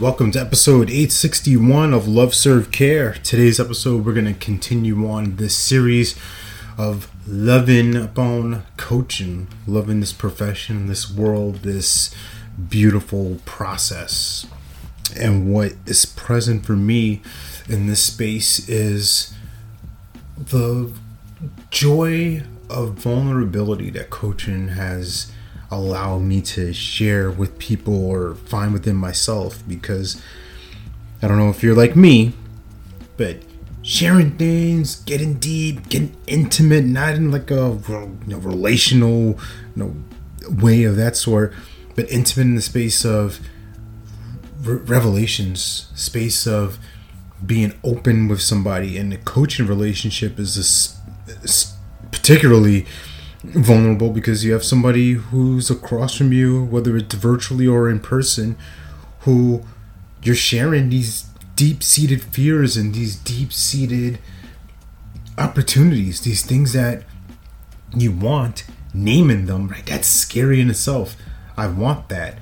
Welcome to episode 861 of Love Serve Care. Today's episode, we're going to continue on this series of loving upon coaching, loving this profession, this world, this beautiful process. And what is present for me in this space is the joy of vulnerability that coaching has allow me to share with people or find within myself because I don't know if you're like me, but sharing things, getting deep, getting intimate, not in like a you know, relational you know, way of that sort, but intimate in the space of re- revelations, space of being open with somebody. And the coaching relationship is this, particularly vulnerable because you have somebody who's across from you, whether it's virtually or in person, who you're sharing these deep seated fears and these deep seated opportunities, these things that you want, naming them, right? That's scary in itself. I want that.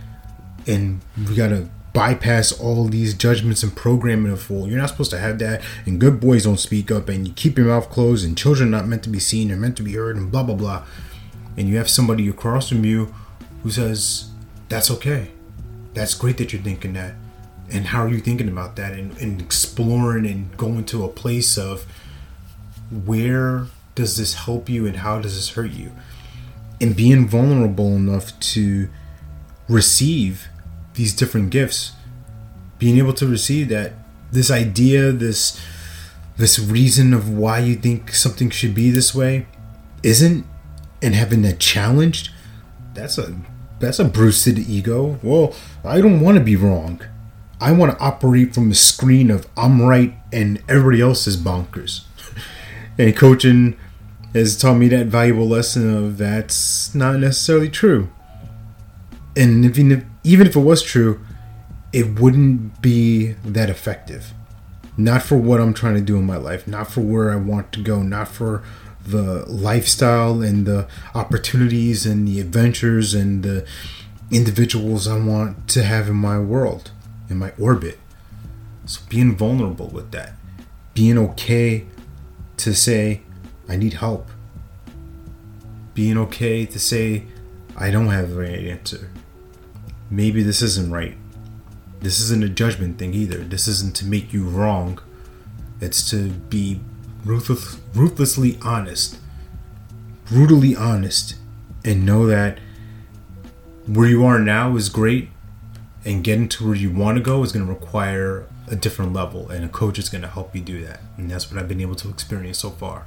And we gotta bypass all these judgments and programming of full. You're not supposed to have that, and good boys don't speak up, and you keep your mouth closed, and children are not meant to be seen, they're meant to be heard, and blah blah blah. And you have somebody across from you who says, That's okay. That's great that you're thinking that. And how are you thinking about that? And, and exploring and going to a place of where does this help you and how does this hurt you? And being vulnerable enough to receive these different gifts being able to receive that this idea this this reason of why you think something should be this way isn't and having that challenged? That's a that's a bruised ego. Well i don't want to be wrong. I want to operate from a screen of i'm right and everybody else is bonkers. And coaching has taught me that valuable lesson of that's not necessarily true. And even if, even if it was true, it wouldn't be that effective. Not for what I'm trying to do in my life, not for where I want to go, not for the lifestyle and the opportunities and the adventures and the individuals I want to have in my world, in my orbit. So being vulnerable with that, being okay to say, I need help, being okay to say, I don't have the right answer maybe this isn't right. This isn't a judgment thing either. This isn't to make you wrong. It's to be ruthless, ruthlessly honest, brutally honest, and know that where you are now is great, and getting to where you want to go is going to require a different level, and a coach is going to help you do that. And that's what I've been able to experience so far.